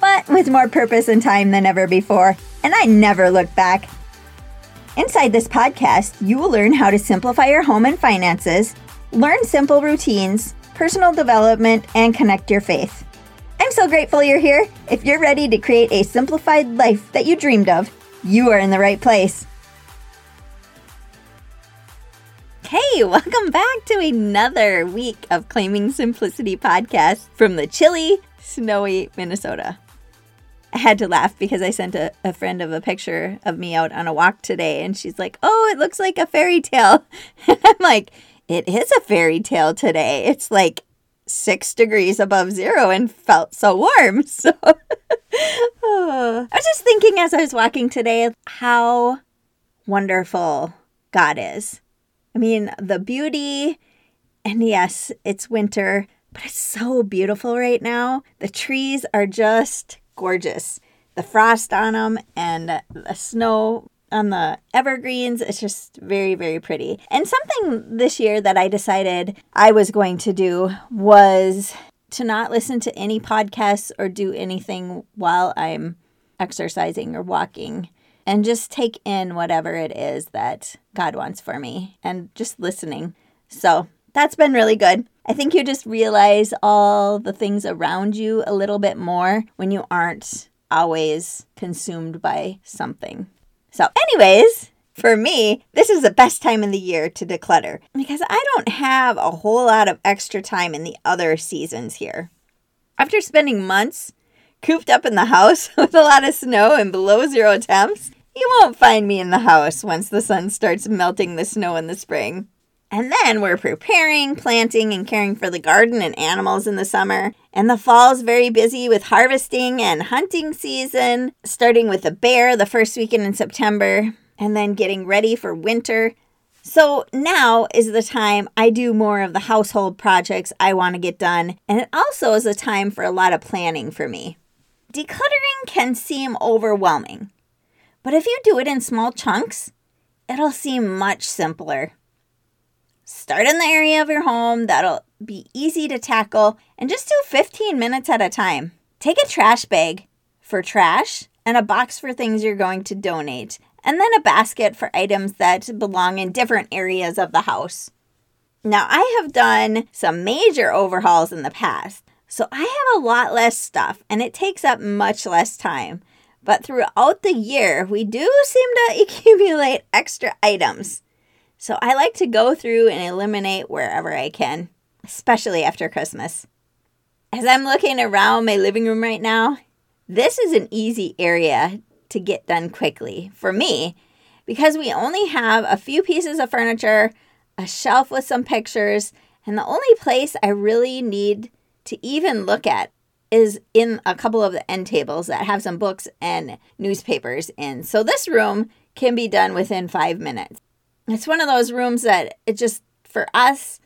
But with more purpose and time than ever before, and I never looked back. Inside this podcast, you will learn how to simplify your home and finances, learn simple routines, personal development, and connect your faith. I'm so grateful you're here. If you're ready to create a simplified life that you dreamed of, you are in the right place. Hey, welcome back to another week of Claiming Simplicity podcast from the chilly, snowy Minnesota. I had to laugh because I sent a, a friend of a picture of me out on a walk today, and she's like, Oh, it looks like a fairy tale. And I'm like, It is a fairy tale today. It's like six degrees above zero and felt so warm. So oh. I was just thinking as I was walking today how wonderful God is. I mean, the beauty, and yes, it's winter, but it's so beautiful right now. The trees are just gorgeous. The frost on them and the snow on the evergreens. It's just very, very pretty. And something this year that I decided I was going to do was to not listen to any podcasts or do anything while I'm exercising or walking and just take in whatever it is that God wants for me and just listening. So that's been really good. I think you just realize all the things around you a little bit more when you aren't always consumed by something. So, anyways, for me, this is the best time in the year to declutter because I don't have a whole lot of extra time in the other seasons here. After spending months cooped up in the house with a lot of snow and below zero temps, you won't find me in the house once the sun starts melting the snow in the spring. And then we're preparing, planting, and caring for the garden and animals in the summer. And the fall's very busy with harvesting and hunting season, starting with the bear the first weekend in September, and then getting ready for winter. So now is the time I do more of the household projects I want to get done, and it also is a time for a lot of planning for me. Decluttering can seem overwhelming, but if you do it in small chunks, it'll seem much simpler. Start in the area of your home that'll be easy to tackle and just do 15 minutes at a time. Take a trash bag for trash and a box for things you're going to donate, and then a basket for items that belong in different areas of the house. Now, I have done some major overhauls in the past, so I have a lot less stuff and it takes up much less time. But throughout the year, we do seem to accumulate extra items. So I like to go through and eliminate wherever I can, especially after Christmas. As I'm looking around my living room right now, this is an easy area to get done quickly for me because we only have a few pieces of furniture, a shelf with some pictures, and the only place I really need to even look at is in a couple of the end tables that have some books and newspapers in. So this room can be done within five minutes. It's one of those rooms that it just, for us,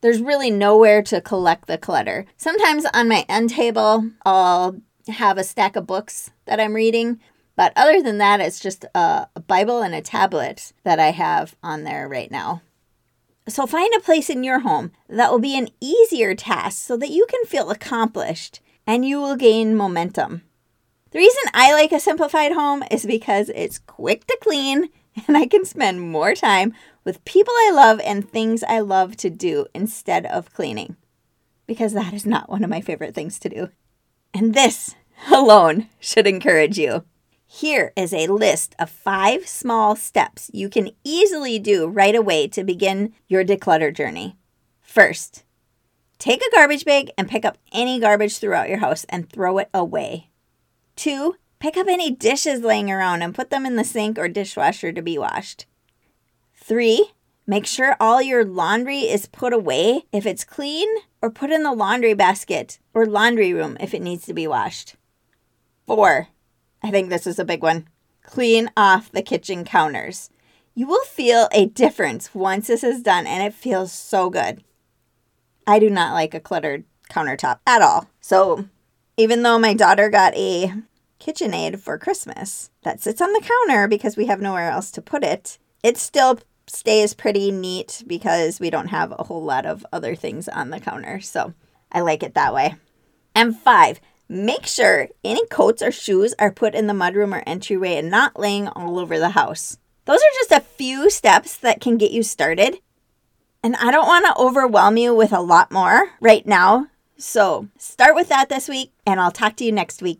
there's really nowhere to collect the clutter. Sometimes on my end table, I'll have a stack of books that I'm reading. But other than that, it's just a, Bible and a tablet that I have on there right now. So find a place in your home that will be an easier task so that you can feel accomplished and you will gain momentum. The reason I like a simplified home is because it's quick to clean and I can spend more time with people I love and things I love to do instead of cleaning. Because that is not one of my favorite things to do. And this alone should encourage you. Here is a list of five small steps you can easily do right away to begin your declutter journey. First, take a garbage bag and pick up any garbage throughout your house and throw it away. Two, Pick up any dishes laying around and put them in the sink or dishwasher to be washed. Three, make sure all your laundry is put away if it's clean or put in the laundry basket or laundry room if it needs to be washed. Four, I think this is a big one. Clean off the kitchen counters. You will feel a difference once this is done, and it feels so good. I do not like a cluttered countertop at all. So, even though my daughter got a KitchenAid for Christmas that sits on the counter because we have nowhere else to put it, it still stays pretty neat because we don't have a whole lot of other things on the counter. So, I like it that way. And five, make sure any coats or shoes are put in the mudroom or entryway and not laying all over the house. Those are just a few steps that can get you started. And I don't want to overwhelm you with a lot more right now. So start with that this week, and I'll talk to you next week.